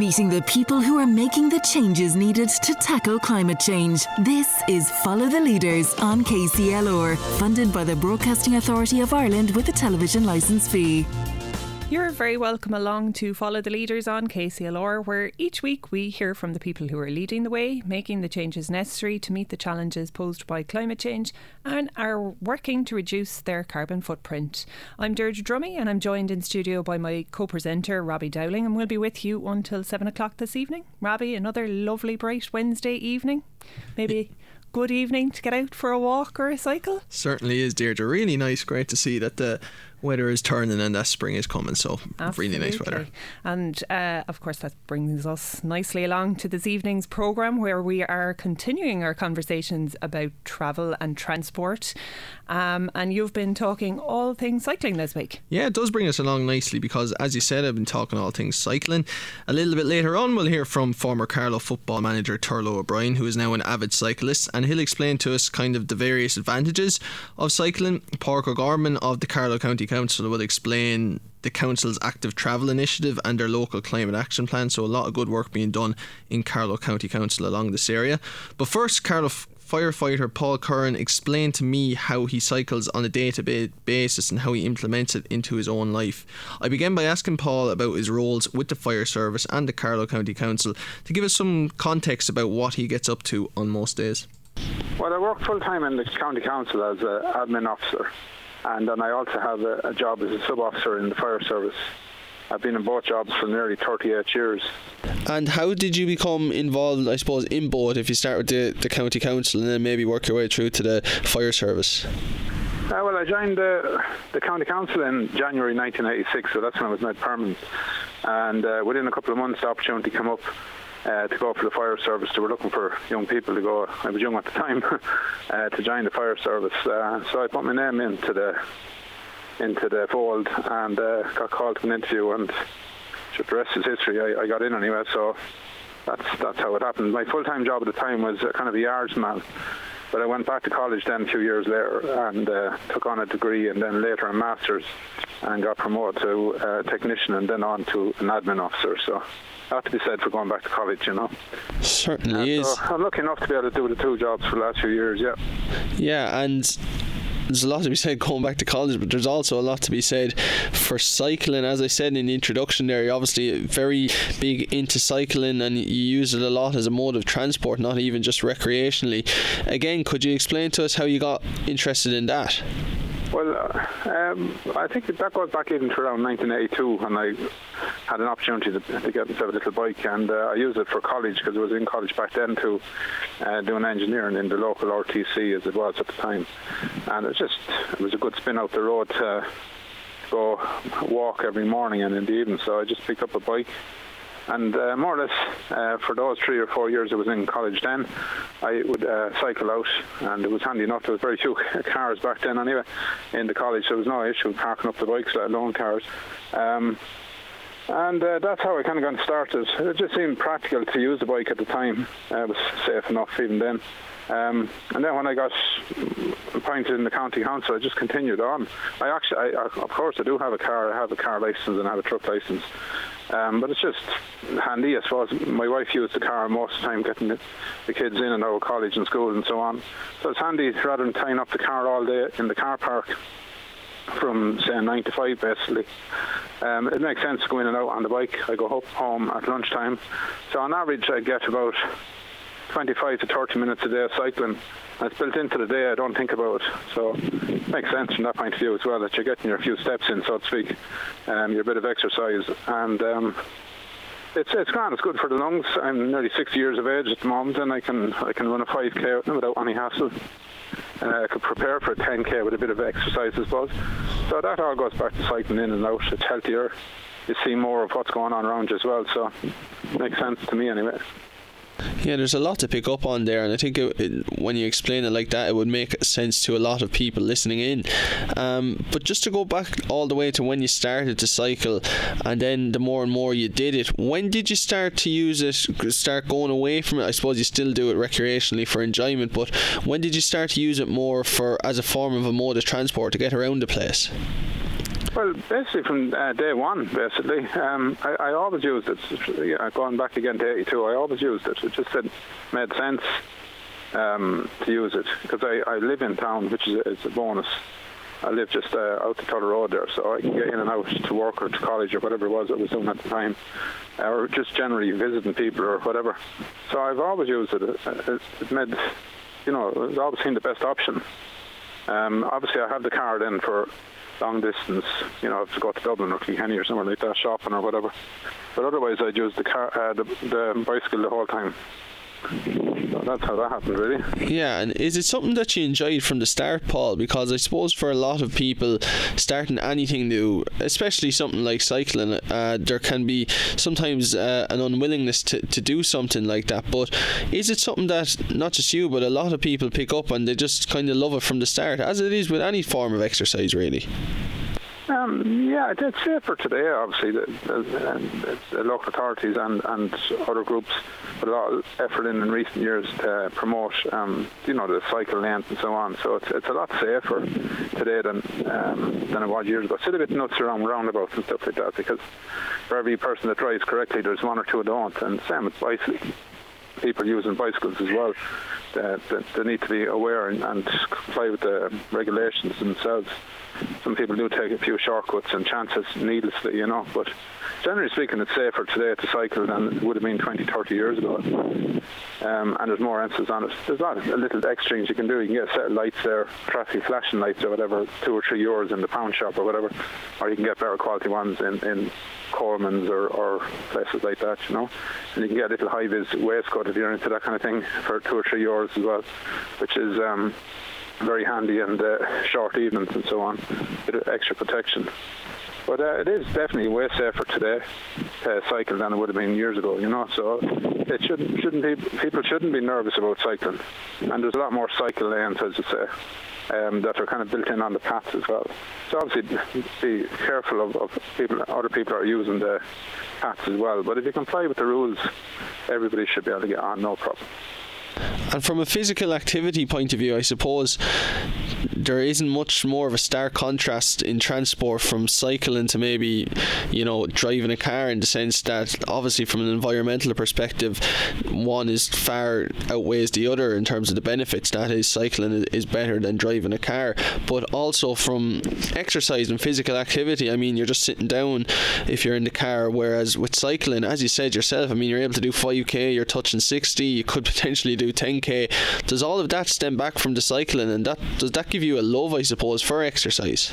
Meeting the people who are making the changes needed to tackle climate change. This is Follow the Leaders on KCLR, funded by the Broadcasting Authority of Ireland with a television licence fee. You're very welcome along to Follow the Leaders on KCLR, where each week we hear from the people who are leading the way, making the changes necessary to meet the challenges posed by climate change, and are working to reduce their carbon footprint. I'm Deirdre Drummy, and I'm joined in studio by my co presenter, Robbie Dowling, and we'll be with you until 7 o'clock this evening. Robbie, another lovely, bright Wednesday evening. Maybe good evening to get out for a walk or a cycle? Certainly is, Deirdre. Really nice. Great to see that the weather is turning and that spring is coming. So Absolutely. really nice weather. And uh, of course, that brings us nicely along to this evening's programme where we are continuing our conversations about travel and transport. Um, and you've been talking all things cycling this week. Yeah, it does bring us along nicely because, as you said, I've been talking all things cycling. A little bit later on, we'll hear from former Carlow football manager Turlough O'Brien, who is now an avid cyclist, and he'll explain to us kind of the various advantages of cycling. Pádraig O'Gorman of the Carlow County Council will explain the council's active travel initiative and their local climate action plan. So a lot of good work being done in Carlow County Council along this area. But first, Carlow firefighter Paul Curran explained to me how he cycles on a day to day basis and how he implements it into his own life. I began by asking Paul about his roles with the fire service and the Carlow County Council to give us some context about what he gets up to on most days. Well, I work full time in the county council as an admin officer, and then I also have a, a job as a sub officer in the fire service. I've been in both jobs for nearly 38 years. And how did you become involved, I suppose, in both if you start with the, the county council and then maybe work your way through to the fire service? Uh, well, I joined the, the county council in January 1986, so that's when I was made permanent. And uh, within a couple of months, the opportunity came up uh, to go for the fire service. They were looking for young people to go. I was young at the time uh, to join the fire service, uh, so I put my name into the into the fold and uh, got called to an interview and the rest is history. I, I, got in anyway, so that's that's how it happened. My full time job at the time was kind of a yardsman, but I went back to college then a few years later and uh, took on a degree and then later a master's and got promoted to uh, technician and then on to an admin officer. So not to be said for going back to college, you know. Certainly uh, is. So I'm lucky enough to be able to do the two jobs for the last few years, yeah. Yeah, and there's a lot to be said going back to college, but there's also a lot to be said for cycling. As I said in the introduction there, you're obviously very big into cycling and you use it a lot as a mode of transport, not even just recreationally. Again, could you explain to us how you got interested in that? Well, um, I think that goes back even to around 1982 when I had an opportunity to, to get myself a little bike, and uh, I used it for college because I was in college back then to uh, doing engineering in the local RTC as it was at the time, and it just it was a good spin out the road to go walk every morning and in the evening. So I just picked up a bike and uh, more or less, uh, for those three or four years I was in college then, I would uh, cycle out, and it was handy enough. There was very few cars back then anyway in the college, so there was no issue parking up the bikes, let alone cars. Um, and uh, that's how I kind of got started. It just seemed practical to use the bike at the time. It was safe enough even then. Um, and then when I got appointed in the county council, I just continued on. I actually, I, of course, I do have a car. I have a car license and I have a truck license. Um, but it's just handy, I suppose. My wife used the car most of the time getting the, the kids in and out of college and school and so on. So it's handy rather than tying up the car all day in the car park from say nine to five basically. Um, it makes sense to go in and out on the bike. I go home at lunchtime. So on average I get about 25 to 30 minutes a day of cycling. It's built into the day, I don't think about it. So it makes sense from that point of view as well that you're getting your few steps in, so to speak, um, your bit of exercise. And um, it's it's grand. It's good for the lungs. I'm nearly 60 years of age at the moment, and I can I can run a 5k without any hassle. Uh, I could prepare for a 10k with a bit of exercise, as well. So that all goes back to cycling in and out. It's healthier. You see more of what's going on around you as well. So makes sense to me anyway. Yeah, there's a lot to pick up on there, and I think it, it, when you explain it like that, it would make sense to a lot of people listening in. Um, but just to go back all the way to when you started to cycle, and then the more and more you did it, when did you start to use it? Start going away from it? I suppose you still do it recreationally for enjoyment, but when did you start to use it more for as a form of a mode of transport to get around the place? Well, basically from uh, day one, basically, um, I, I, always used it. Going back again to '82, I always used it. It just said, made sense um, to use it because I, I, live in town, which is a, a bonus. I live just uh, out the Tullow Road there, so I can get in and out to work or to college or whatever it was I was doing at the time, or just generally visiting people or whatever. So I've always used it. It, made, you know, it's always seemed the best option. Um, obviously, I have the car then for long distance, you know, to go to Dublin or Kilkenny or somewhere like that, shopping or whatever. But otherwise, I'd use the car, uh, the, the bicycle the whole time that's how that happened, really. Yeah, and is it something that you enjoyed from the start, Paul? Because I suppose for a lot of people starting anything new, especially something like cycling, uh, there can be sometimes uh, an unwillingness to, to do something like that. But is it something that not just you, but a lot of people pick up and they just kind of love it from the start, as it is with any form of exercise, really? Um, yeah, it's safer today, obviously. The, the, the, local authorities and, and other groups put a lot of effort in in recent years to promote, um, you know, the cycle length and so on. So it's, it's a lot safer today than um, than it was years ago. Still a bit nuts around roundabouts and stuff like that because for every person that drives correctly, there's one or two that don't. And same with bicycles. People using bicycles as well. They, they, they need to be aware and, and comply with the regulations themselves some people do take a few shortcuts and chances needlessly, you know. But generally speaking, it's safer today to cycle than it would have been 20, 30 years ago. Um, and there's more emphasis on it. There's a little things you can do. You can get a set of lights there, traffic flashing lights or whatever, two or three euros in the pound shop or whatever. Or you can get better quality ones in, in Coleman's or, or places like that, you know. And you can get a little high-vis waistcoat if you're into that kind of thing for two or three euros as well, which is... Um, very handy and uh, short evenings and so on, bit of extra protection. But uh, it is definitely way safer today to cycle than it would have been years ago, you know. So it shouldn't shouldn't be people shouldn't be nervous about cycling, and there's a lot more cycle lanes, as you say. Um, that are kind of built in on the paths as well. So obviously, be careful of, of people. Other people are using the paths as well. But if you comply with the rules, everybody should be able to get on, no problem. And from a physical activity point of view, I suppose there isn't much more of a stark contrast in transport from cycling to maybe, you know, driving a car in the sense that obviously from an environmental perspective, one is far outweighs the other in terms of the benefits. That is, cycling is better than driving a car. But also from exercise and physical activity, I mean, you're just sitting down if you're in the car, whereas with cycling, as you said yourself, I mean, you're able to do 5k, you're touching 60, you could potentially do 10k. Does all of that stem back from the cycling, and that does that give you a love, I suppose, for exercise?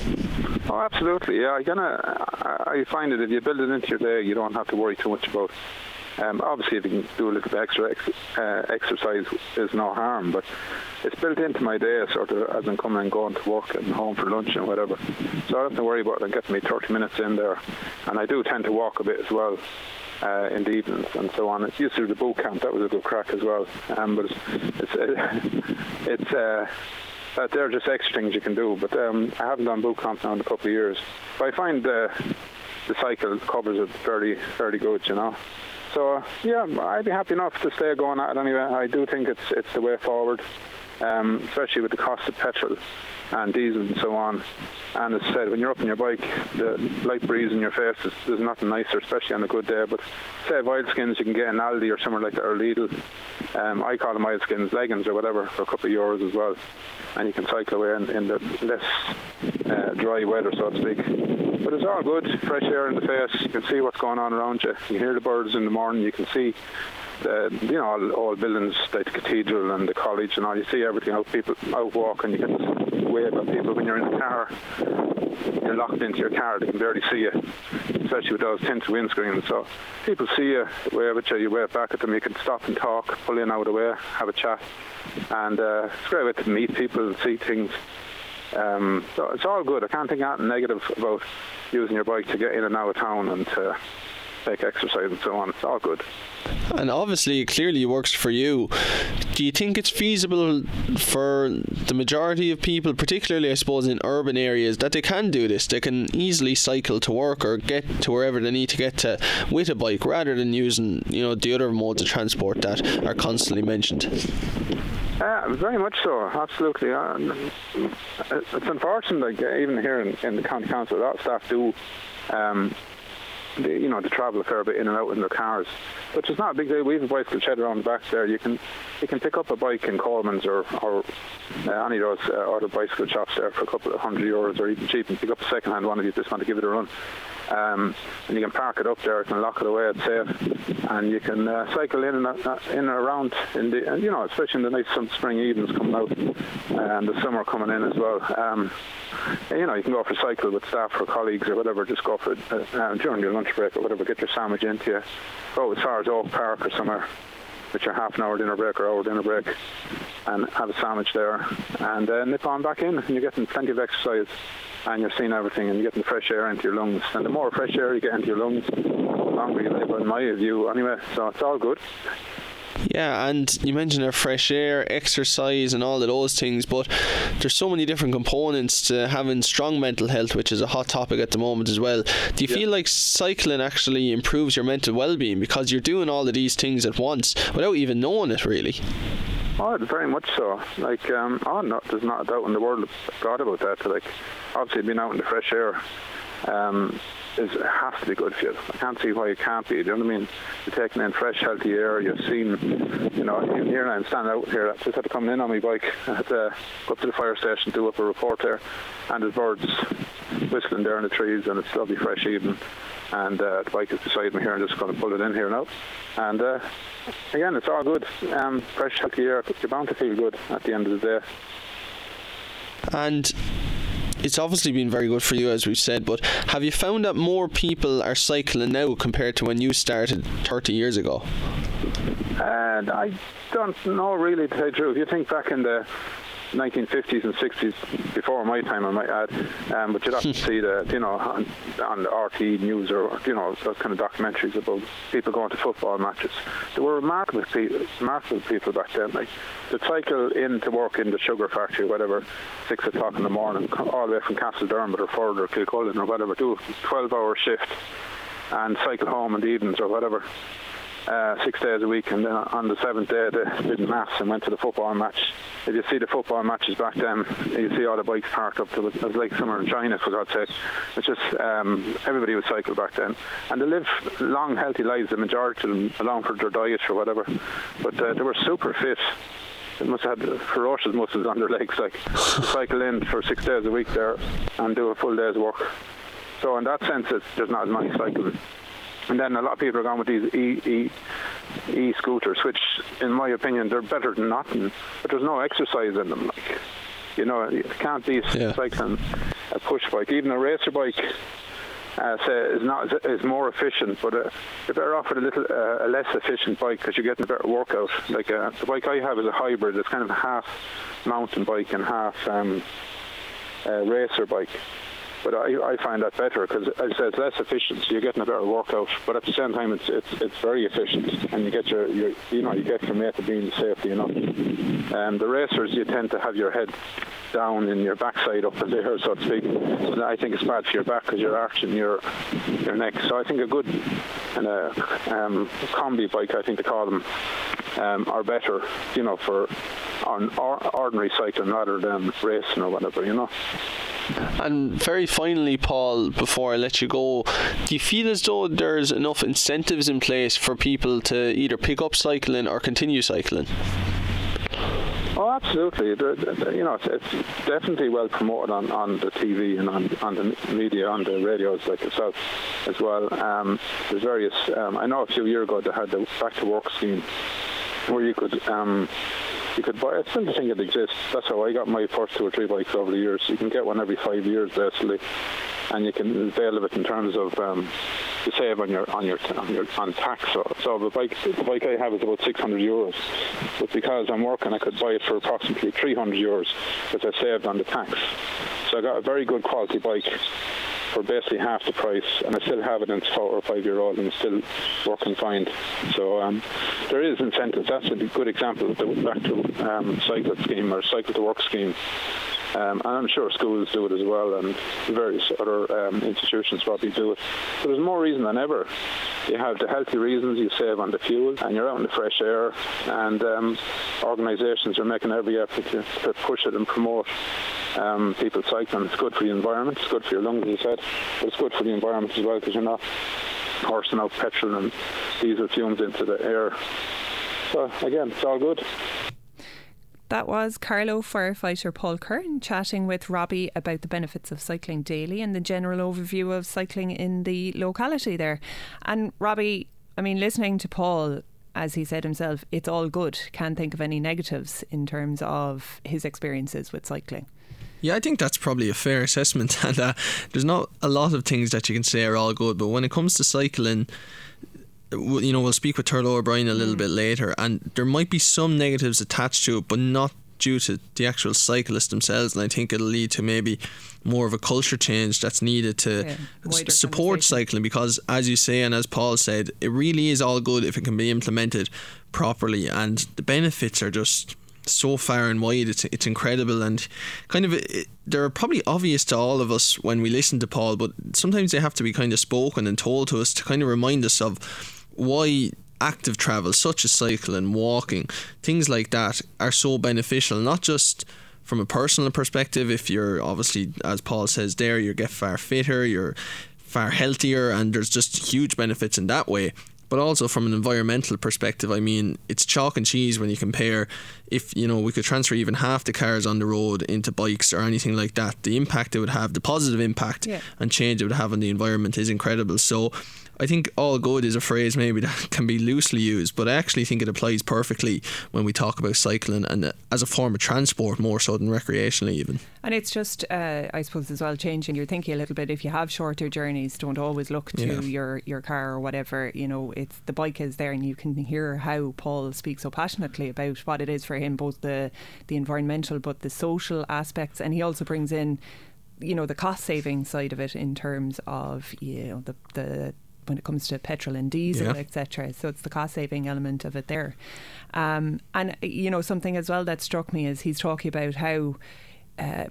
Oh, absolutely. Yeah, I. I find that if you build it into your day, you don't have to worry too much about. Um, obviously, if you can do a little bit extra ex- uh, exercise, there's no harm. But it's built into my day, sort of, as I'm coming and going to work and home for lunch and whatever. So I don't have to worry about it. It gets me 30 minutes in there, and I do tend to walk a bit as well uh, in the evenings and so on. It's used to the boot camp. That was a good crack as well. Um, but it's it's, it's uh, that they're just extra things you can do. But um, I haven't done boot camp now in a couple of years. But I find uh, the cycle covers it fairly fairly good, you know. So yeah, I'd be happy enough to stay going at it anyway. I do think it's it's the way forward, um, especially with the cost of petrol and diesel and so on. And as I said, when you're up on your bike, the light breeze in your face is there's nothing nicer, especially on a good day. But say wild skins you can get in Aldi or somewhere like that or Lidl. Um, I call them wild skins leggings or whatever for a couple of euros as well. And you can cycle away in, in the less uh, dry weather, so to speak. But it's all good, fresh air in the face. You can see what's going on around you. You hear the birds in the morning. You can see uh, you know, all, all, buildings like the cathedral and the college and all. You see everything out, people out walking. You this wave at people when you're in the car. You're locked into your car; they can barely see you, especially with those tinted windscreens. So people see you, wave at you, you wave back at them. You can stop and talk, pull in out of the way, have a chat, and uh, it's a great way to meet people and see things. Um, so it's all good. I can't think of anything negative about using your bike to get in and out of town and to take exercise and so on. It's all good. And obviously, it clearly works for you. Do you think it's feasible for the majority of people, particularly I suppose in urban areas, that they can do this? They can easily cycle to work or get to wherever they need to get to with a bike, rather than using you know the other modes of transport that are constantly mentioned. Uh, very much so, absolutely. Uh, it's unfortunate, like even here in, in the county council, a lot of staff do um, you know, to travel a fair bit in and out in their cars. But it's not a big deal. We have a bicycle shed around the back there. You can you can pick up a bike in Coleman's or, or uh, any of those uh, other bicycle shops there for a couple of hundred euros or even cheap and pick up a second hand one if you just want to give it a run. Um, and you can park it up there, can lock it away, it's safe, and you can uh, cycle in and uh, in and around in the, and, you know, especially in the nice spring evenings coming out, and the summer coming in as well. Um, you know, you can go for a cycle with staff or colleagues or whatever. Just go for it uh, during your lunch break or whatever. Get your sandwich into you. Go as far as Oak Park or somewhere with your half an hour dinner break or hour dinner break and have a sandwich there and uh, nip on back in and you're getting plenty of exercise and you're seeing everything and you're getting fresh air into your lungs and the more fresh air you get into your lungs the longer you live in my view anyway so it's all good yeah, and you mentioned our fresh air, exercise, and all of those things, but there's so many different components to having strong mental health, which is a hot topic at the moment as well. Do you yeah. feel like cycling actually improves your mental well-being because you're doing all of these things at once without even knowing it, really? Oh, very much so. Like, um, oh, no, there's not a doubt in the world God about that. Like, obviously, being out in the fresh air um, is has to be good for you. I can't see why it can't be. Do you know what I mean? You're taking in fresh, healthy air. You've seen, you know, even here now I'm standing out here. I just had to come in on my bike. I had to go up to the fire station, do up a report there, and there's birds whistling there in the trees, and it's lovely fresh evening. And uh, the bike is beside me here. I'm just going to pull it in here now. And uh, again, it's all good. Um, fresh, healthy air. You're bound to feel good at the end of the day. And it's obviously been very good for you, as we've said. But have you found that more people are cycling now compared to when you started 30 years ago? And I don't know really to tell you the truth. If you think back in the 1950s and 60s, before my time, I might add. Um, but you'd have to see the, you know, on, on the RTÉ news or, you know, those kind of documentaries about people going to football matches. There were remarkable people, remarkable people back then. Like, they'd cycle in to work in the sugar factory, whatever, six o'clock in the morning, all the way from Castledermot or Ford or Kilcullen or whatever, do a 12 hour shift and cycle home in the evenings or whatever uh, six days a week, and then on the seventh day they did mass and went to the football match. If you see the football matches back then, you see all the bikes parked up to was like somewhere in China, for God's sake. It's just um, everybody would cycle back then, and they live long, healthy lives. The majority of them, along for their diet or whatever, but uh, they were super fit. They must have had ferocious muscles on their legs, like cycle in for six days a week there and do a full day's work. So in that sense, it's, there's not as many cycling and then a lot of people are going with these e, e, e scooters, which, in my opinion, they're better than nothing. But there's no exercise in them. Like, you know, you can't be yeah. cycling a push bike. Even a racer bike uh, say is not is more efficient, but uh, you're better off with a little uh, a less efficient bike because you're getting a better workout. Like uh, the bike I have is a hybrid. It's kind of half mountain bike and half um, uh, racer bike. But I, I find that better because, I said, it's less efficient. So you're getting a better workout, but at the same time, it's it's, it's very efficient, and you get your, your you know you get from A to safety. You know, um, the racers you tend to have your head down and your backside up as the air, so to speak. And I think it's bad for your back because you're arching your your neck. So I think a good and a um, combi bike, I think they call them, um, are better, you know, for on ordinary cycling rather than racing or whatever, you know. And very finally, Paul, before I let you go, do you feel as though there's enough incentives in place for people to either pick up cycling or continue cycling? Oh, absolutely. The, the, you know, it's, it's, definitely well promoted on, on the TV and on, on the media, on the radios like yourself as well. Um, there's various. Um, I know a few years ago they had the back to work scheme where you could um, you could buy. I still think it exists. That's how I got my first two or three bikes over the years. You can get one every five years basically, and you can avail of it in terms of um, to save on your on your on your on tax. So, so the bike the bike I have is about 600 euros, but because I'm working, I could buy it for approximately 300 euros because I saved on the tax. So I got a very good quality bike for basically half the price, and I still have it in four or five year old, and still working fine. So um, there is incentives. That's a good example. Back to um, cycle scheme or cycle to work scheme. Um, and I'm sure schools do it as well, and various other um, institutions probably do it. But there's more reason than ever. You have the healthy reasons, you save on the fuel, and you're out in the fresh air, and um, organisations are making every effort to, to, push it and promote um, people cycling. It's good for the environment, it's good for your lungs, as you said, but it's good for the environment as well because you're not horsing out petrol and diesel fumes into the air. So again, it's all good. That was Carlow firefighter Paul Curran chatting with Robbie about the benefits of cycling daily and the general overview of cycling in the locality there. And Robbie, I mean, listening to Paul, as he said himself, it's all good. Can't think of any negatives in terms of his experiences with cycling. Yeah, I think that's probably a fair assessment. And uh, there's not a lot of things that you can say are all good, but when it comes to cycling, you know, we'll speak with Turlough O'Brien a little mm. bit later, and there might be some negatives attached to it, but not due to the actual cyclists themselves. And I think it'll lead to maybe more of a culture change that's needed to yeah, s- support cycling because, as you say, and as Paul said, it really is all good if it can be implemented properly, and the benefits are just so far and wide. It's it's incredible and kind of it, they're probably obvious to all of us when we listen to Paul, but sometimes they have to be kind of spoken and told to us to kind of remind us of why active travel, such as cycling, walking, things like that, are so beneficial. Not just from a personal perspective, if you're obviously, as Paul says there, you get far fitter, you're far healthier, and there's just huge benefits in that way. But also from an environmental perspective, I mean, it's chalk and cheese when you compare if, you know, we could transfer even half the cars on the road into bikes or anything like that. The impact it would have, the positive impact yeah. and change it would have on the environment is incredible. So I think all good is a phrase maybe that can be loosely used, but I actually think it applies perfectly when we talk about cycling and as a form of transport more so than recreationally even. And it's just, uh, I suppose, as well changing your thinking a little bit. If you have shorter journeys, don't always look to yeah. your your car or whatever. You know, it's the bike is there, and you can hear how Paul speaks so passionately about what it is for him, both the the environmental but the social aspects, and he also brings in you know the cost saving side of it in terms of you know the the when it comes to petrol and diesel, yeah. etc. So it's the cost saving element of it there. Um, and you know something as well that struck me is he's talking about how uh,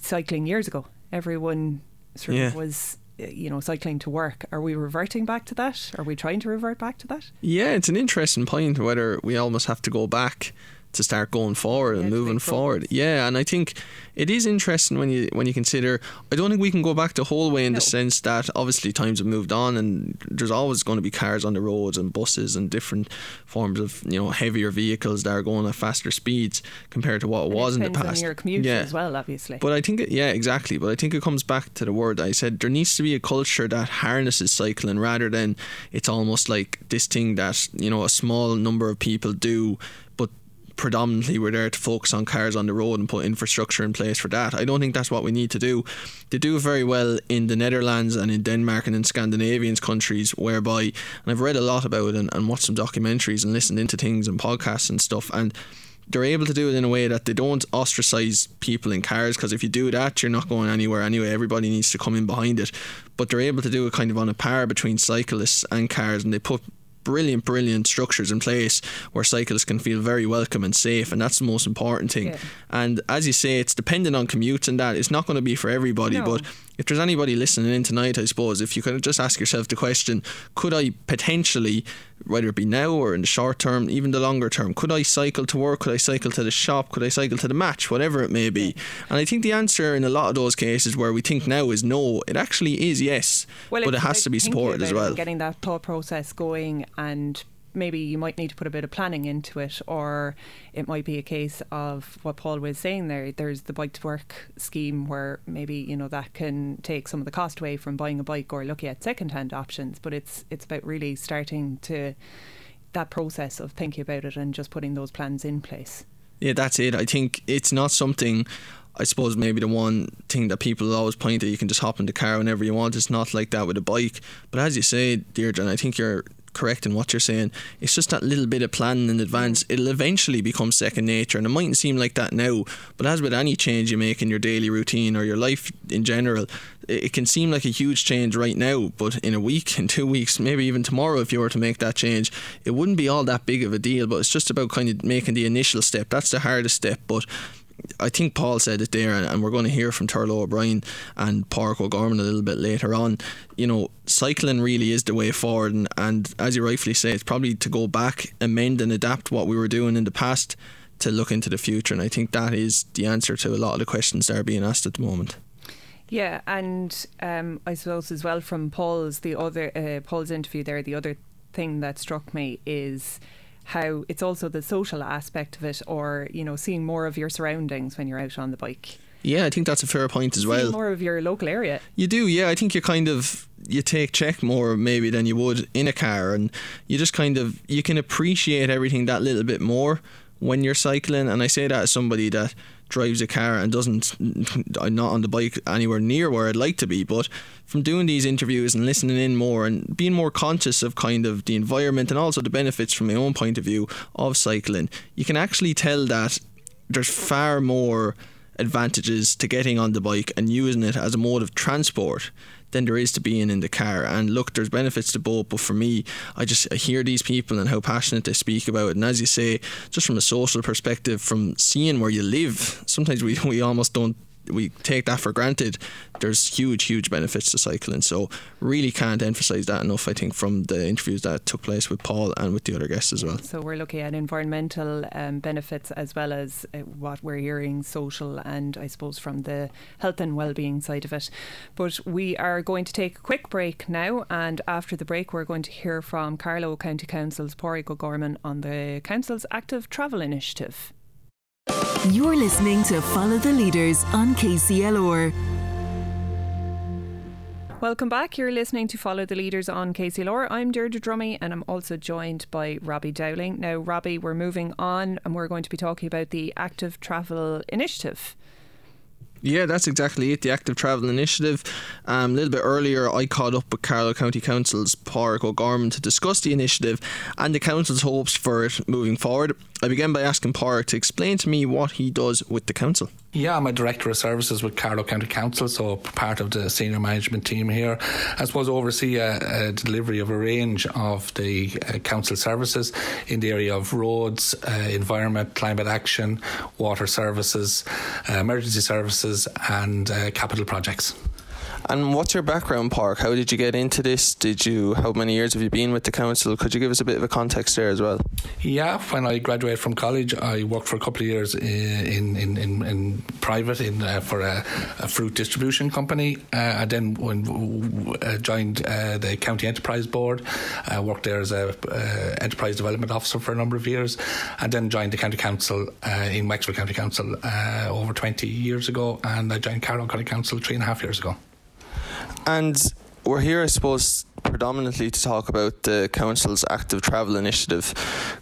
cycling years ago, everyone sort yeah. of was uh, you know, cycling to work. Are we reverting back to that? Are we trying to revert back to that? Yeah, it's an interesting point whether we almost have to go back to start going forward and moving forward. Yeah, and I think it is interesting when you when you consider. I don't think we can go back the whole way in no. the sense that obviously times have moved on and there's always going to be cars on the roads and buses and different forms of you know heavier vehicles that are going at faster speeds compared to what it and was it in the past. On your commute yeah. as well, obviously. But I think it, yeah, exactly. But I think it comes back to the word I said. There needs to be a culture that harnesses cycling rather than it's almost like this thing that you know a small number of people do predominantly we're there to focus on cars on the road and put infrastructure in place for that. I don't think that's what we need to do. They do very well in the Netherlands and in Denmark and in Scandinavian countries, whereby, and I've read a lot about it and, and watched some documentaries and listened into things and podcasts and stuff, and they're able to do it in a way that they don't ostracize people in cars because if you do that you're not going anywhere anyway everybody needs to come in behind it but they're able to do it kind of on a par between cyclists and cars and they put brilliant, brilliant structures in place where cyclists can feel very welcome and safe, and that's the most important thing. Yeah. And as you say, it's dependent on commutes and that. It's not going to be for everybody, no. but if there's anybody listening in tonight, I suppose, if you could just ask yourself the question, could I potentially, whether it be now or in the short term, even the longer term, could I cycle to work? Could I cycle to the shop? Could I cycle to the match? Whatever it may be. And I think the answer in a lot of those cases where we think now is no, it actually is yes. Well, but it has to be supported as well. Getting that thought process going and maybe you might need to put a bit of planning into it, or it might be a case of what Paul was saying there. There's the bike to work scheme where maybe you know that can take some of the cost away from buying a bike or looking at second hand options. But it's it's about really starting to that process of thinking about it and just putting those plans in place. Yeah, that's it. I think it's not something. I suppose maybe the one thing that people always point at, you can just hop in the car whenever you want. It's not like that with a bike. But as you say, Deirdre, and I think you're correct in what you're saying. It's just that little bit of planning in advance. Mm-hmm. It'll eventually become second nature, and it mightn't seem like that now. But as with any change you make in your daily routine or your life in general, it can seem like a huge change right now, but in a week, in two weeks, maybe even tomorrow, if you were to make that change, it wouldn't be all that big of a deal. But it's just about kind of making the initial step. That's the hardest step. But I think Paul said it there, and, we're going to hear from Turlough O'Brien and Pádraig O'Gorman a little bit later on. You know, cycling really is the way forward, and, and as you rightfully say, it's probably to go back, amend, and adapt what we were doing in the past to look into the future. And I think that is the answer to a lot of the questions that are being asked at the moment. Yeah, and um, I suppose as well from Paul's the other uh, Paul's interview there, the other thing that struck me is how it's also the social aspect of it, or you know, seeing more of your surroundings when you're out on the bike. Yeah, I think that's a fair point as well. More of your local area. You do, yeah. I think you kind of you take check more maybe than you would in a car, and you just kind of you can appreciate everything that little bit more when you're cycling. And I say that as somebody that drives a car and doesn't I'm not on the bike anywhere near where I'd like to be. But from doing these interviews and listening in more and being more conscious of kind of the environment and also the benefits from my own point of view of cycling you can actually tell that there's far more advantages to getting on the bike and using it as a mode of transport than there is to being in the car. And look, there's benefits to both, but for me, I just I hear these people and how passionate they speak about it. And as you say, just from a social perspective, from seeing where you live, sometimes we, we almost don't we take that for granted. There's huge, huge benefits to cycling. So really can't emphasise that enough. I think from the interviews that took place with Paul and with the other guests as well. So we're looking at environmental um, benefits as well as uh, what we're hearing social and I suppose from the health and well-being side of it. But we are going to take a quick break now, and after the break, we're going to hear from Carlow County Council's Pádraig O'Gorman on the council's active travel initiative. You're listening to Follow the Leaders on KCLR. Welcome back. You're listening to Follow the Leaders on KCLR. I'm Deirdre Drummy and I'm also joined by Robbie Dowling. Now, Robbie, we're moving on and we're going to be talking about the Active Travel Initiative. Yeah, that's exactly it. The Active Travel Initiative. Um, a little bit earlier, I caught up with Carlow County Council's Pádraig O'Gorman to discuss the initiative and the council's hopes for it moving forward. I began by asking Pádraig to explain to me what he does with the council. Yeah, I'm a director of services with Carlow County Council, so part of the senior management team here. I suppose oversee a, a delivery of a range of the uh, council services in the area of roads, uh, environment, climate action, water services, uh, emergency services, and uh, capital projects. And what's your background, Pádraig? How did you get into this? Did you? How many years have you been with the council? Could you give us a bit of a context there as well? Yeah, when I graduated from college, I worked for a couple of years in in, in, in private in uh, for a, a, fruit distribution company. Uh, I then when, uh, joined uh, the county enterprise board. I worked there as a enterprise development officer for a number of years, and then joined the county council in Wexford County Council over twenty years ago, and I joined Carlow County Council three and a half years ago. And we're here, I suppose, predominantly to talk about the Council's Active Travel Initiative.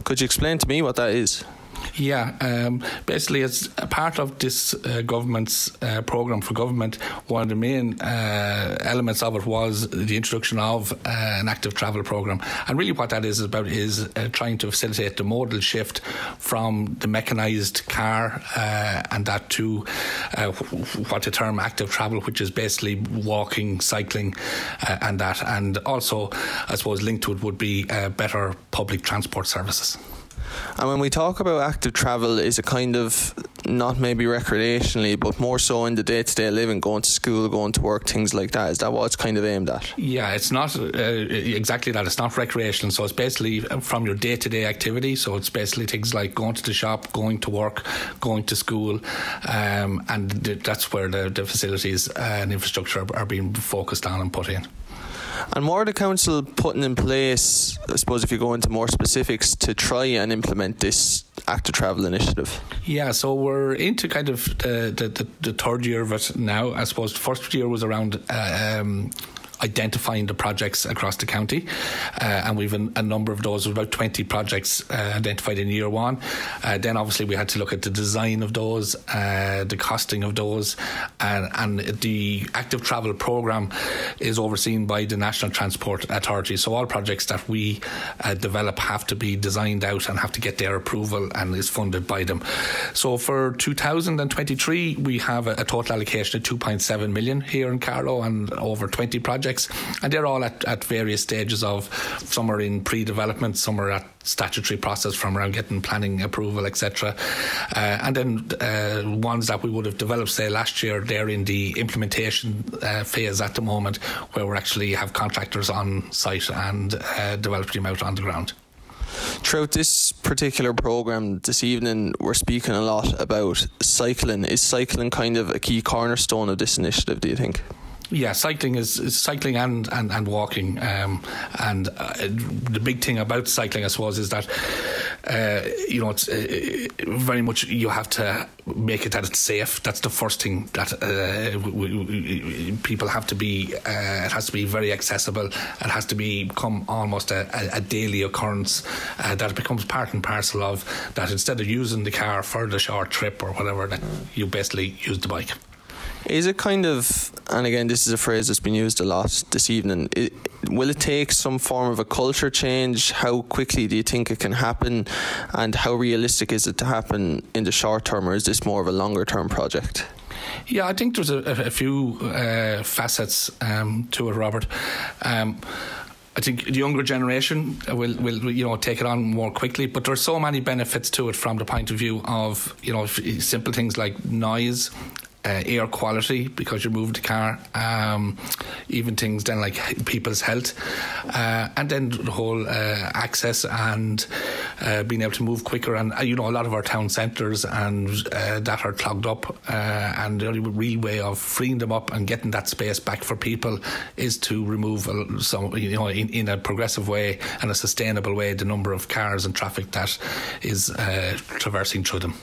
Could you explain to me what that is? Yeah, um, basically, as a part of this uh, government's uh, program for government, one of the main uh, elements of it was the introduction of uh, an active travel program. And really, what that is about is uh, trying to facilitate the modal shift from the mechanised car uh, and that to what the term active travel, which is basically walking, cycling, and that. And also, I suppose, linked to it would be better public transport services. And when we talk about active travel, is it kind of not maybe recreationally, but more so in the day to day living, going to school, going to work, things like that? Is that what it's kind of aimed at? Yeah, it's not uh, exactly that. It's not recreational. So it's basically from your day to day activity. So it's basically things like going to the shop, going to work, going to school. Um, and that's where the, the facilities and infrastructure are, are being focused on and put in. And what are the council putting in place, I suppose, if you go into more specifics, to try and implement this active travel initiative? Yeah, so we're into kind of the, the, the, the third year of it now. I suppose the first year was around. Uh, um, identifying the projects across the county, uh, and we've a, a, number of those. About twenty projects uh, identified in year one. Uh, then obviously we had to look at the design of those, uh, the costing of those, and, and the active travel program is overseen by the National Transport Authority. So all projects that we uh, develop have to be designed out and have to get their approval and is funded by them. So for 2023, we have a, a total allocation of 2.7 million here in Carlow and over 20 projects, and they're all at, at various stages of some are in pre-development, some are at statutory process from around getting planning approval, etc. Uh, and then uh, ones that we would have developed, say last year, they're in the implementation uh, phase at the moment, where we actually have contractors on site and uh, developing them out on the ground. Throughout this particular program this evening, we're speaking a lot about cycling. Is cycling kind of a key cornerstone of this initiative? Do you think? Yeah, cycling is, is cycling and and, and walking. Um, and uh, the big thing about cycling, I suppose, is that uh, you know it's uh, very much you have to make it that it's safe. That's the first thing that uh, we, we, people have to be. Uh, it has to be very accessible. It has to become almost a, a, a daily occurrence uh, that it becomes part and parcel of. That instead of using the car for the short trip or whatever, that you basically use the bike. Is it kind of, and again, this is a phrase that's been used a lot this evening. It, will it take some form of a culture change? How quickly do you think it can happen? And how realistic is it to happen in the short term, or is this more of a longer term project? Yeah, I think there's a, a few uh, facets um, to it, Robert. Um, I think the younger generation will, will you know take it on more quickly, but there are so many benefits to it from the point of view of you know simple things like noise uh, air quality because you're moving the car, um, even things then like people's health, uh, and then the whole uh, access and uh, being able to move quicker. And uh, you know, a lot of our town centres and uh, that are clogged up, and the only real way of freeing them up and getting that space back for people is to remove some, you know, in, in a progressive way and a sustainable way, the number of cars and traffic that is traversing through them.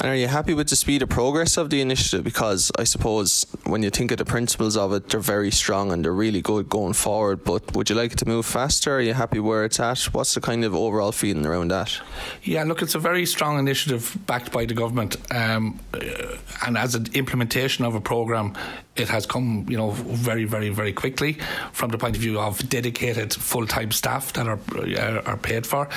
And are you happy with the speed of progress of the initiative? Because I suppose when you think of the principles of it, they're very strong and they're really good going forward. But would you like it to move faster? Are you happy where it's at? What's the kind of overall feeling around that? Yeah, look, it's a very strong initiative backed by the government. Um, and as an implementation of a programme, it has come, you know, very, very, very quickly from the point of view of dedicated full-time staff that are are paid for,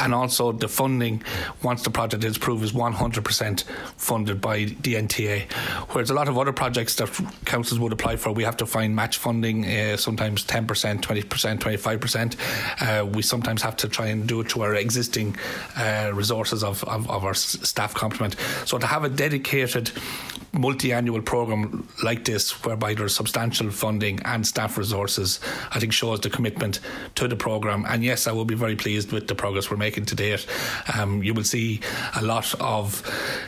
and also the funding once the project is approved is 100% funded by the NTA. Whereas a lot of other projects that councils would apply for, we have to find match funding, uh, sometimes 10%, 20%, 25%. Uh, we sometimes have to try and do it to our existing uh, resources of, of, of our staff complement. So to have a dedicated multi-annual program like this, whereby there's substantial funding and staff resources, I think shows the commitment to the program. And yes, I will be very pleased with the progress we're making to date. Um, you will see a lot of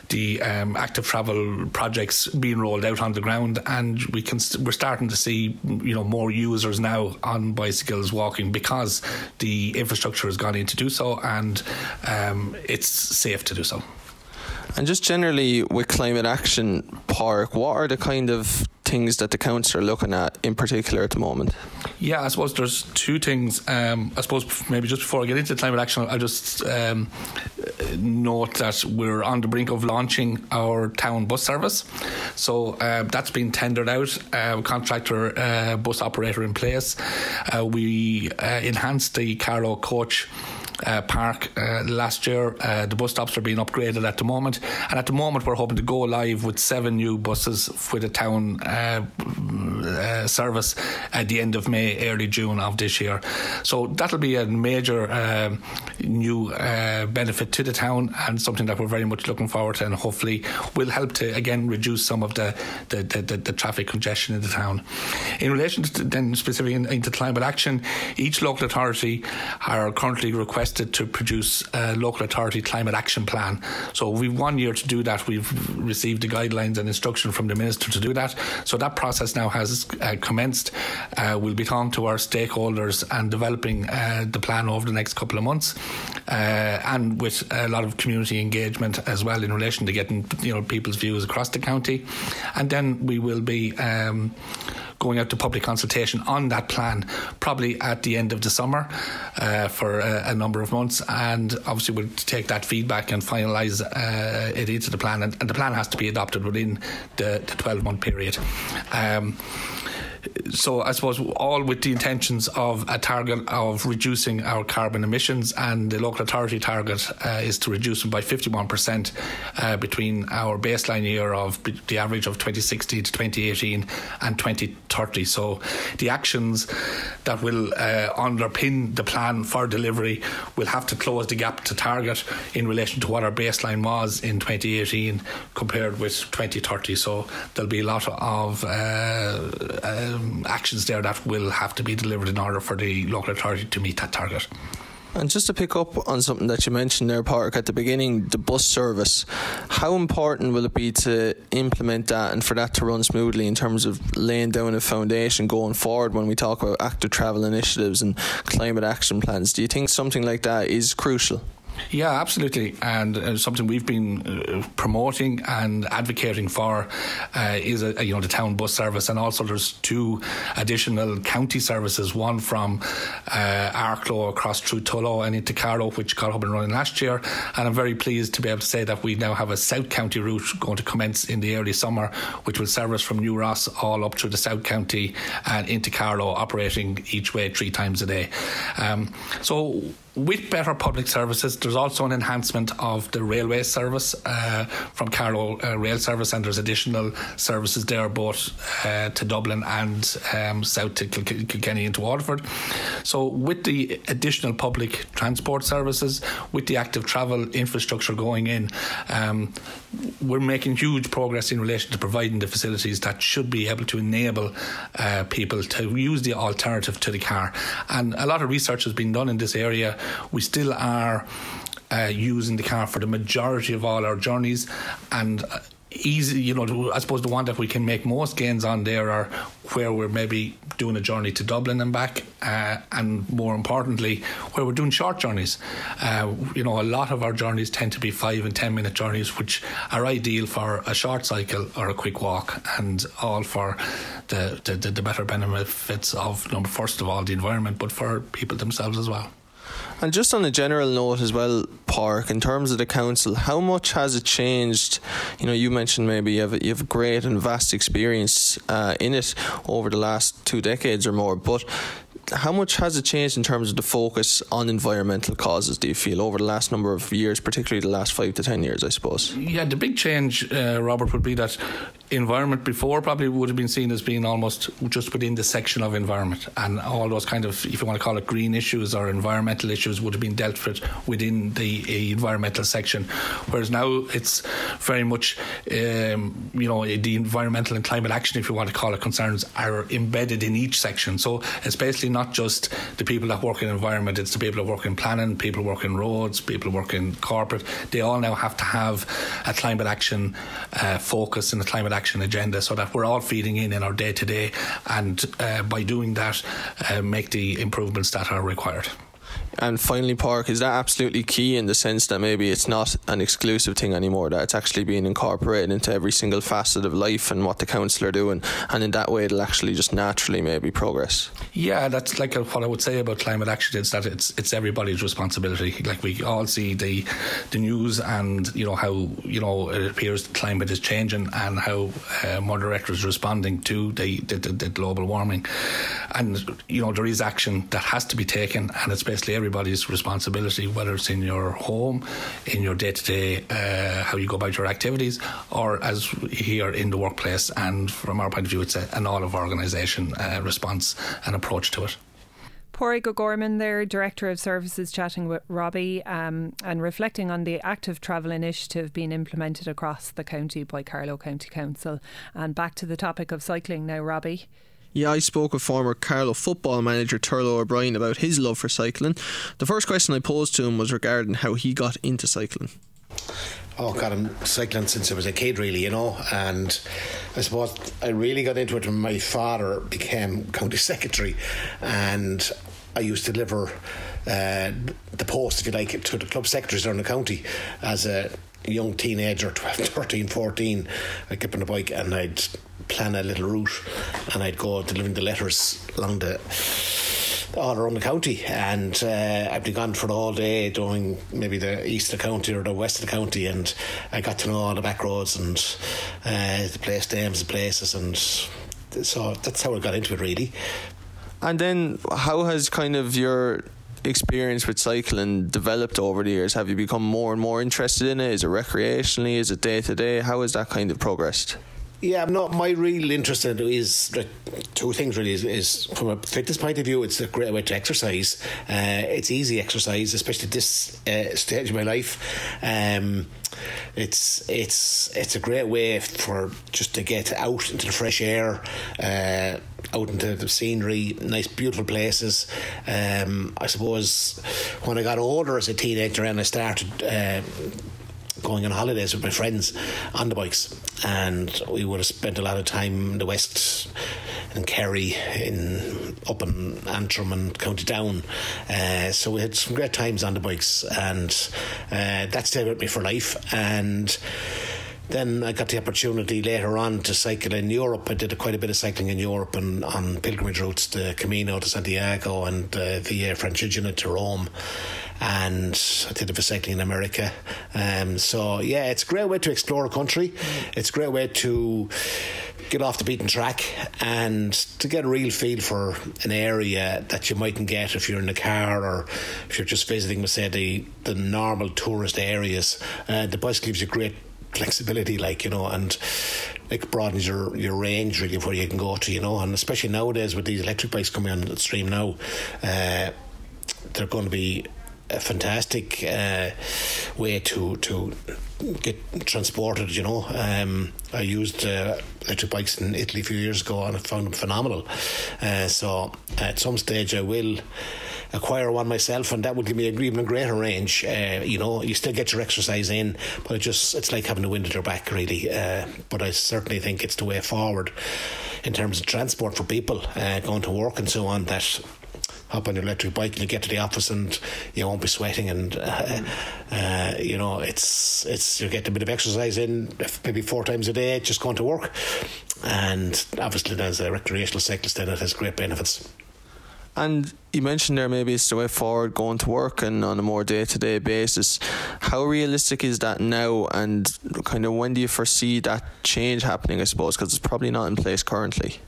the um, active travel projects being rolled out on the ground, and we can st- we're starting to see you know more users now on bicycles walking because the infrastructure has gone in to do so, and um, it's safe to do so. And just generally with Climate Action Pádraig, what are the kind of things that the council are looking at in particular at the moment? Yeah, I suppose there's two things. Um, I suppose maybe just before I get into climate action, I'll just um, note that we're on the brink of launching our town bus service. So uh, that's been tendered out, uh, contractor uh, bus operator in place. Uh, we uh, enhanced the Carlow coach uh, park uh, last year. Uh, the bus stops are being upgraded at the moment, and at the moment we're hoping to go live with seven new buses for the town uh, uh, service at the end of May, early June of this year. So that'll be a major um, new uh, benefit to the town and something that we're very much looking forward to, and hopefully will help to again reduce some of the the, the, the, the traffic congestion in the town. In relation to then specifically in, into climate action, each local authority are currently requesting requested to produce a local authority climate action plan. So we've one year to do that. We've received the guidelines and instruction from the minister to do that. So that process now has uh, commenced. Uh, we'll be talking to our stakeholders and developing uh, the plan over the next couple of months, uh, and with a lot of community engagement as well in relation to getting you know people's views across the county, and then we will be. Um, going out to public consultation on that plan, probably at the end of the summer uh, for a, a, number of months. And obviously, we'll take that feedback and finalise uh, it into the plan. And, and, the plan has to be adopted within the, the 12 month period. Um, so I suppose all with the intentions of a target of reducing our carbon emissions, and the local authority target uh, is to reduce them by 51% uh, between our baseline year of the average of 2016 to 2018 and 2030. So the actions that will uh, underpin the plan for delivery will have to close the gap to target in relation to what our baseline was in 2018 compared with 2030. So there'll be a lot of uh, uh, um, actions there that will have to be delivered in order for the local authority to meet that target. And just to pick up on something that you mentioned there, Pádraig, at the beginning, the bus service. How important will it be to implement that and for that to run smoothly in terms of laying down a foundation going forward when we talk about active travel initiatives and climate action plans? Do you think something like that is crucial? Yeah, absolutely, and uh, something we've been uh, promoting and advocating for uh, is a, you know the town bus service, and also there's two additional county services. One from uh, Arklow across through Tullow and into Carlow, which got up and running last year, and I'm very pleased to be able to say that we now have a South County route going to commence in the early summer, which will service from New Ross all up through the South County and into Carlow, operating each way three times a day. Um, so with better public services, there's also an enhancement of the railway service uh, from Carlow uh, Rail Service, and there's additional services there both uh, to Dublin and um, south to Kil- Kilkenny into Waterford. So, with the additional public transport services, with the active travel infrastructure going in, um, we're making huge progress in relation to providing the facilities that should be able to enable uh, people to use the alternative to the car. And a lot of research has been done in this area we still are uh, using the car for the majority of all our journeys and uh, easy you know I suppose the one that we can make most gains on there are where we're maybe doing a journey to Dublin and back uh, and more importantly where we're doing short journeys. Uh, you know a lot of our journeys tend to be five and ten minute journeys which are ideal for a short cycle or a quick walk and all for the, the, the better benefits of you know, first of all the environment but for people themselves as well and just on a general note as well, Pádraig, in terms of the council, how much has it changed? You know, you mentioned maybe you have you have great and vast experience uh, in it over the last two decades or more, but how much has it changed in terms of the focus on environmental causes, do you feel, over the last number of years, particularly the last five to ten years, I suppose? Yeah, the big change, uh, Robert, would be that environment before probably would have been seen as being almost just within the section of environment, and all those kind of, if you want to call it green issues or environmental issues, would have been dealt with within the environmental section. Whereas now it's very much, um, you know, the environmental and climate action, if you want to call it concerns, are embedded in each section. So it's basically not just the people that work in environment, it's the people that work in planning, people work in roads, people work in corporate. They all now have to have a climate action uh, focus and a climate action agenda so that we're all feeding in in our day to day and uh, by doing that, uh, make the improvements that are required. And finally, Pádraig, is that absolutely key in the sense that maybe it's not an exclusive thing anymore, that it's actually being incorporated into every single facet of life and what the council are doing, and in that way it'll actually just naturally maybe progress? Yeah, that's like what I would say about climate action is that it's it's everybody's responsibility. Like we all see the the news and you know how you know it appears the climate is changing and how uh, Earth is responding to the, the, the global warming, and you know there is action that has to be taken, and it's basically everybody's responsibility, whether it's in your home, in your day to day, how you go about your activities, or as here in the workplace. And from our point of view, it's a, an all of organisation uh, response and approach to it. Pádraig O'Gorman there, Director of Services, chatting with Robbie um, and reflecting on the active travel initiative being implemented across the county by Carlow County Council. And back to the topic of cycling now, Robbie. Yeah, I spoke with former Carlow football manager Turlough O'Brien about his love for cycling. The first question I posed to him was regarding how he got into cycling. Oh God, I'm cycling since I was a kid, really, you know. And I suppose I really got into it when my father became county secretary, and I used to deliver uh, the post, if you like, to the club secretaries around the county as a young teenager, 12, 13, 14, I'd get on a bike and I'd plan a little route and I'd go delivering the letters along the all around the county. And uh, I'd be gone for whole day doing maybe the east of the county or the west of the county. And I got to know all the back roads and uh, the place names the places and so that's how I got into it really. And then how has kind of your experience with cycling developed over the years? Have you become more and more interested in it? Is it recreationally? Is it day to day? How has that kind of progressed? Yeah, no, my real interest in it is like, two things really. Is, is, from a fitness point of view, it's a great way to exercise. Uh, it's easy exercise, especially at this uh, stage of my life. Um, it's it's it's a great way for just to get out into the fresh air, uh, out into the scenery, nice beautiful places. Um, I suppose when I got older as a teenager and I started uh, going on holidays with my friends on the bikes, and we would have spent a lot of time in the west in Kerry, in up in Antrim and County Down. Uh, so we had some great times on the bikes, and uh, that stayed with me for life. And then I got the opportunity later on to cycle in Europe. I did quite a bit of cycling in Europe and on pilgrimage routes, the Camino to Santiago and uh, Via Francigena to Rome and I did a cycling in America. Um, so yeah, it's a great way to explore a country. It's a great way to get off the beaten track and to get a real feel for an area that you mightn't get if you're in a car or if you're just visiting, say, the, the normal tourist areas. Uh, the bicycle gives you great flexibility, like, you know, and like broadens your, your range really of where you can go to, you know, and especially nowadays with these electric bikes coming on the stream now, uh, they're going to be a fantastic uh, way to to get transported. You know, um, I used uh, electric bikes in Italy a few years ago and I found them phenomenal. Uh, so at some stage, I will acquire one myself, and that would give me an even greater range. Uh, you know, you still get your exercise in, but it just it's like having the wind at your back, really. Uh, but I certainly think it's the way forward in terms of transport for people uh, going to work and so on. That hop on your electric bike and you get to the office and you won't be sweating and uh, uh, you know it's it's you get a bit of exercise in maybe four times a day just going to work and obviously as a recreational cyclist then it has great benefits. And you mentioned there maybe it's the way forward going to work and on a more day to day basis. How realistic is that now, and kind of when do you foresee that change happening? I suppose because it's probably not in place currently.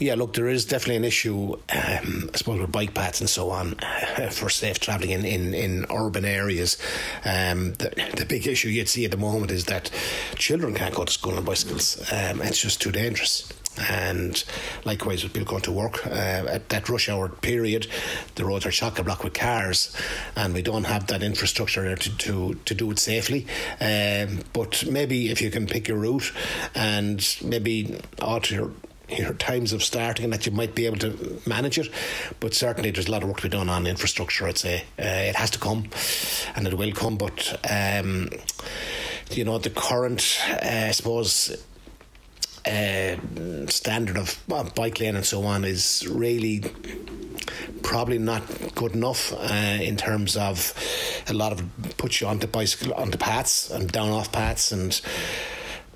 Yeah, look, there is definitely an issue, um, I suppose, with bike paths and so on uh, for safe travelling in, in, in urban areas. Um, the, the big issue you'd see at the moment is that children can't go to school on bicycles. Um, it's just too dangerous and likewise with people going to work uh, at that rush hour period the roads are chock a block with cars and we don't have that infrastructure there to, to, to do it safely um, but maybe if you can pick your route and maybe alter your times of starting and that you might be able to manage it. But certainly there's a lot of work to be done on infrastructure, I'd say. Uh, it has to come and it will come, but um, you know, the current, uh, I suppose, uh, standard of bike lane and so on is really probably not good enough uh, in terms of a lot of puts you onto bicycle onto paths and down off paths and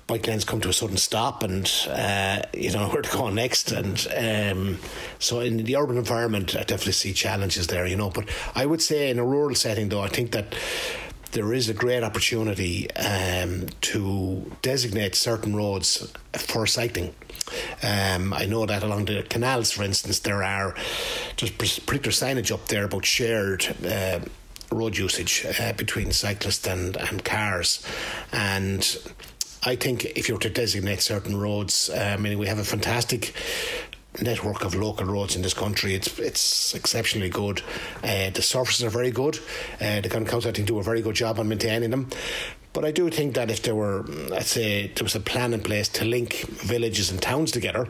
bike lanes come to a sudden stop and uh, you know where to go next. And um, so in the urban environment I definitely see challenges there you know. But I would say in a rural setting though I think that there is a great opportunity um, to designate certain roads for cycling. Um, I know that along the canals for instance there are just particular signage up there about shared uh, road usage uh, between cyclists and, and cars. And I think if you were to designate certain roads, uh, I mean, we have a fantastic network of local roads in this country. It's it's exceptionally good. Uh, the surfaces are very good. Uh, the County Council, I think, do a very good job on maintaining them. But I do think that if there were, let's say, there was a plan in place to link villages and towns together,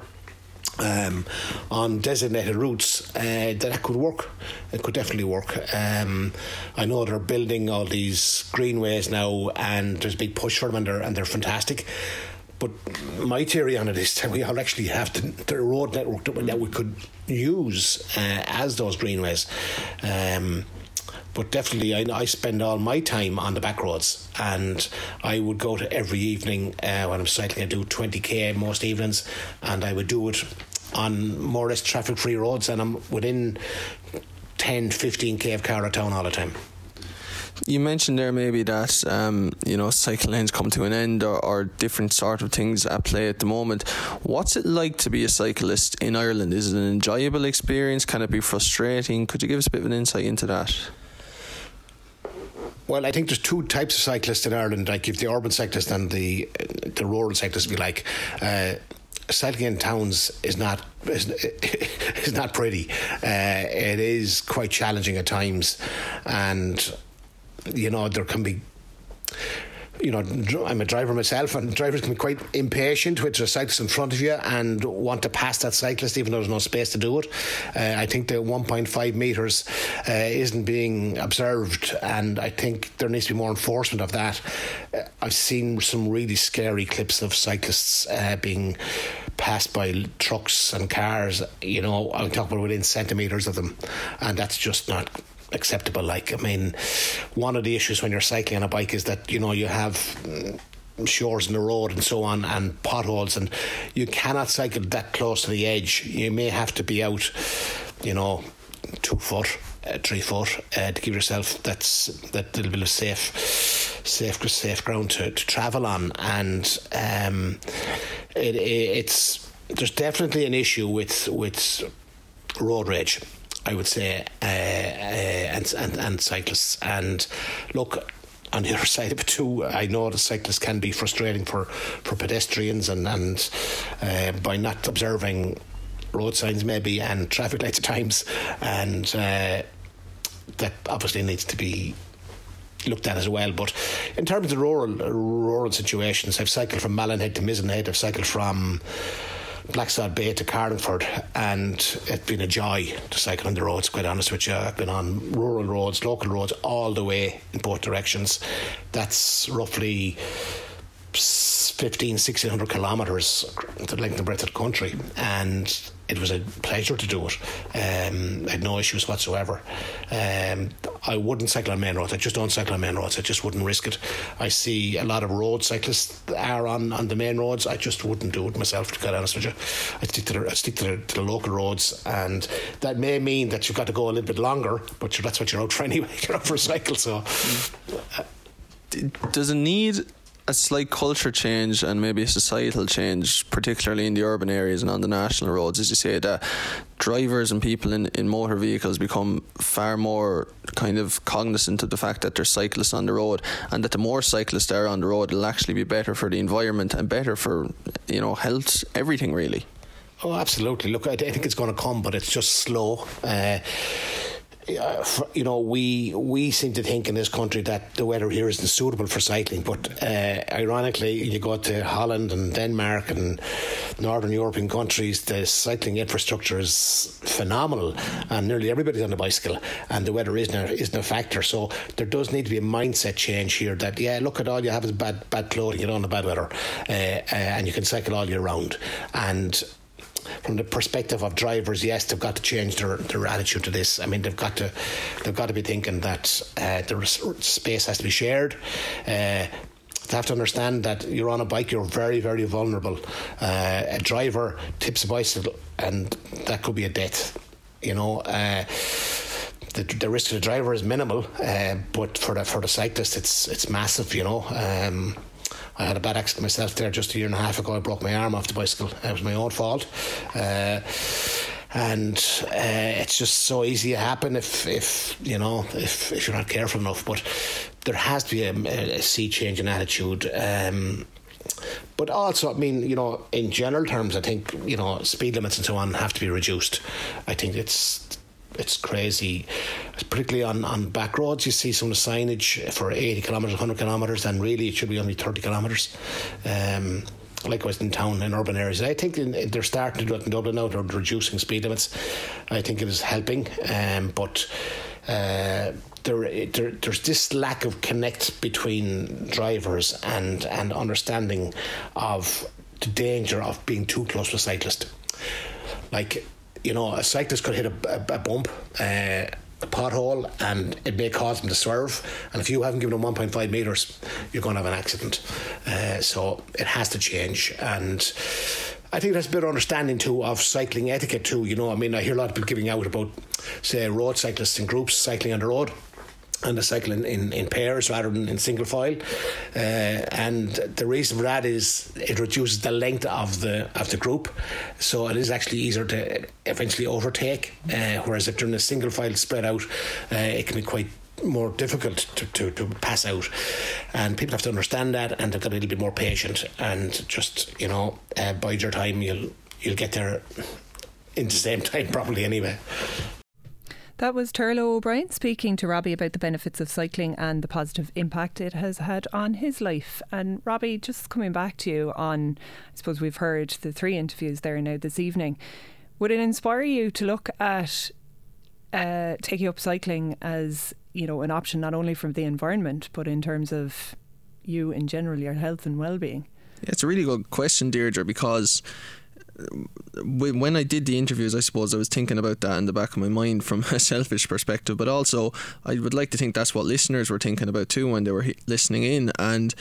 um, on designated routes, uh, that could work. It could definitely work. Um, I know they're building all these greenways now, and there's a big push for them, and they're, and they're fantastic. But my theory on it is that we all actually have the, the road network that we, that we could use uh, as those greenways. Um, but definitely I, I, spend all my time on the back roads. And I would go to every evening uh, when I'm cycling I do 20k most evenings. And I would do it on more or less traffic free roads. And I'm within 10 15k of Carlow town all the time you mentioned there maybe that um, you know cycle lanes come to an end or, or, different sort of things at play at the moment. What's it like to be a cyclist in Ireland? Is it an enjoyable experience? Can it be frustrating? Could you give us a bit of an insight into that? Well, I think there's two types of cyclists in Ireland. Like if the urban cyclist and the the rural cyclist, if like. Uh, cycling in towns is not is, is not pretty. Uh, it is quite challenging at times, and you know there can be you know, I'm a driver myself, and drivers can be quite impatient with a cyclist in front of you and want to pass that cyclist even though there's no space to do it. Uh, I think the 1.5 metres uh, isn't being observed, and I think there needs to be more enforcement of that. Uh, I've seen some really scary clips of cyclists uh, being passed by trucks and cars, you know, I'm talking about within centimetres of them, and that's just not acceptable. Like, I mean, one of the issues when you're cycling on a bike is that you know you have shores in the road and so on and potholes and you cannot cycle that close to the edge. You may have to be out you know two foot uh, three foot uh, to give yourself that's that little bit of safe safe safe ground to, to travel on. And um, it, it, it's there's definitely an issue with with road rage I would say, uh, uh, and, and, and cyclists. And look, on the other side of it too, I know the cyclists can be frustrating for, for pedestrians and, and uh, by not observing road signs maybe and traffic lights at times and uh, that obviously needs to be looked at as well. But in terms of rural rural situations, I've cycled from Malin Head to Mizen Head. I've cycled from Blacksod Bay to Carlingford, and it's been a joy to cycle on the roads. Quite honest with you, I've been on rural roads, local roads, all the way in both directions. That's roughly 15, 1600 kilometres the length and breadth of the country, and it was a pleasure to do it. Um, I had no issues whatsoever. Um, I wouldn't cycle on main roads. I just don't cycle on main roads. I just wouldn't risk it. I see a lot of road cyclists are on, on the main roads. I just wouldn't do it myself. To be honest with you, I stick to the I stick to the, to the, local roads, and that may mean that you've got to go a little bit longer. But that's what you're out for anyway. You're out for a cycle, so. Uh, does it need a slight culture change and maybe a societal change, particularly in the urban areas and on the national roads, as you say, that drivers and people in, in motor vehicles become far more kind of cognizant of the fact that there's cyclists on the road and that the more cyclists there are on the road, it'll actually be better for the environment and better for, you know, health, everything really. Oh, absolutely. Look, I, think it's going to come, but it's just slow. Uh, you know, we we seem to think in this country that the weather here isn't suitable for cycling, but uh, ironically, you go to Holland and Denmark and northern European countries, the cycling infrastructure is phenomenal, and nearly everybody's on a bicycle, and the weather isn't a, isn't a factor. So there does need to be a mindset change here. That yeah, look at all you have is bad bad clothing, you don't have bad weather, uh, uh, and you can cycle all year round, and from the perspective of drivers, yes, they've got to change their, their attitude to this. I mean, they've got to they've got to be thinking that uh, the space has to be shared. Uh, they have to understand that you're on a bike, you're very, very vulnerable. Uh, a driver tips a bicycle, and that could be a death. You know, uh, the, the risk to the driver is minimal, uh, but for the for the cyclist, it's it's massive. You know. Um, I had a bad accident myself there just a year and a half ago. I broke my arm off the bicycle. It was my own fault. Uh, and uh, it's just so easy to happen if, if you know if, if you're not careful enough. But there has to be a, a sea change in attitude. Um, but also, I mean, you know, in general terms, I think you know speed limits and so on have to be reduced. I think it's it's crazy, particularly on, on back roads. You see some of the signage for 80 kilometres, 100 kilometres, and really it should be only 30 kilometres. Um, likewise in town in urban areas. I think in, in they're starting to do it in Dublin now. They're reducing speed limits. I think it is helping, um, but. Uh, there, there, there's this lack of connect between drivers and, and understanding of the danger of being too close to a cyclist. Like you know, a cyclist could hit a, a, a bump. Uh, a pothole and it may cause them to swerve. And if you haven't given them 1.5 metres, you're going to have an accident. Uh, so it has to change. And I think there's a better understanding too of cycling etiquette too. You know, I mean, I hear a lot of people giving out about, say, road cyclists in groups cycling on the road and the cycling in, in pairs rather than in single file. Uh, and the reason for that is it reduces the length of the of the group, so it is actually easier to eventually overtake. Uh, whereas if you're in a single file spread out, uh, it can be quite more difficult to, to, to pass out and people have to understand that and they've got a little bit more patient and just you know uh, bide your time you'll you'll get there in the same time probably anyway that was Turlough O'Brien speaking to Robbie about the benefits of cycling and the positive impact it has had on his life. And Robbie, just coming back to you on, I suppose we've heard the three interviews there now this evening. Would it inspire you to look at uh, taking up cycling as you know an option not only for the environment but in terms of you in general, your health and well-being? Yeah, it's a really good question, Deirdre, because when I did the interviews, I suppose I was thinking about that in the back of my mind from a selfish perspective, but also I would like to think that's what listeners were thinking about too when they were listening in. And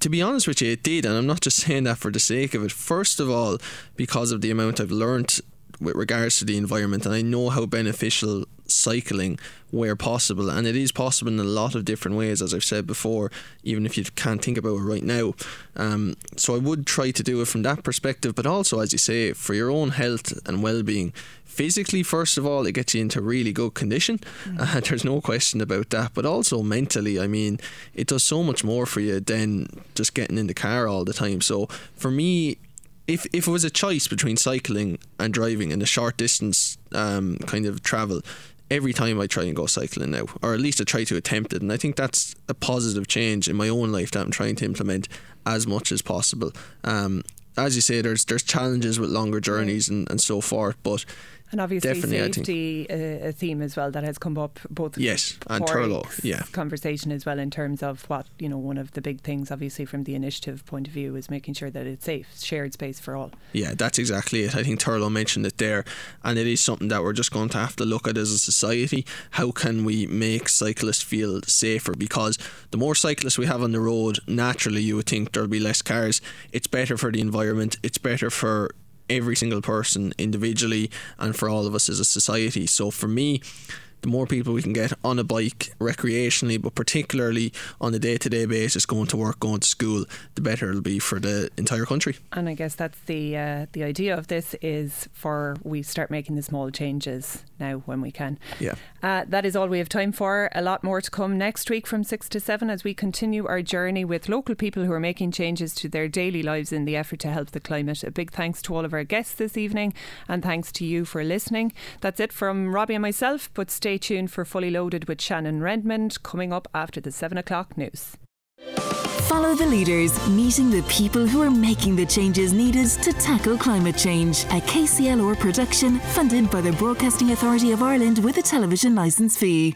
to be honest with you, it did, and I'm not just saying that for the sake of it. First of all, because of the amount I've learnt with regards to the environment, and I know how beneficial cycling where possible, and it is possible in a lot of different ways, as I've said before, even if you can't think about it right now. Um, so I would try to do it from that perspective, but also, as you say, for your own health and well being. Physically, first of all, it gets you into really good condition. Mm. Uh, there's no question about that. But also mentally, I mean, it does so much more for you than just getting in the car all the time. So for me, if if it was a choice between cycling and driving in a short distance um, kind of travel, every time I try and go cycling now, or at least I try to attempt it. And I think that's a positive change in my own life that I'm trying to implement as much as possible. Um, as you say, there's there's challenges with longer journeys and, and so forth, but and obviously Definitely, safety, a, a, theme as well that has come up both. Yes, and Turlough, yeah. Conversation as well in terms of what, you know, one of the big things, obviously, from the initiative point of view is making sure that it's safe, shared space for all. Yeah, that's exactly it. I think Turlough mentioned it there, and it is something that we're just going to have to look at as a society. How can we make cyclists feel safer? Because the more cyclists we have on the road, naturally, you would think there'll be less cars. It's better for the environment, it's better for every single person individually and for all of us as a society. So for me, the more people we can get on a bike recreationally, but particularly on a day to day basis, going to work, going to school, the better it'll be for the entire country. And I guess that's the uh, the idea of this is for we start making the small changes now when we can. Yeah. Uh, that is all we have time for. A lot more to come next week from six to seven as we continue our journey with local people who are making changes to their daily lives in the effort to help the climate. A big thanks to all of our guests this evening, and thanks to you for listening. That's it from Robbie and myself. But stay tuned for Fully Loaded with Shannon Redmond coming up after the 7 o'clock news. Follow the leaders, meeting the people who are making the changes needed to tackle climate change. A KCLR production funded by the Broadcasting Authority of Ireland with a television licence fee.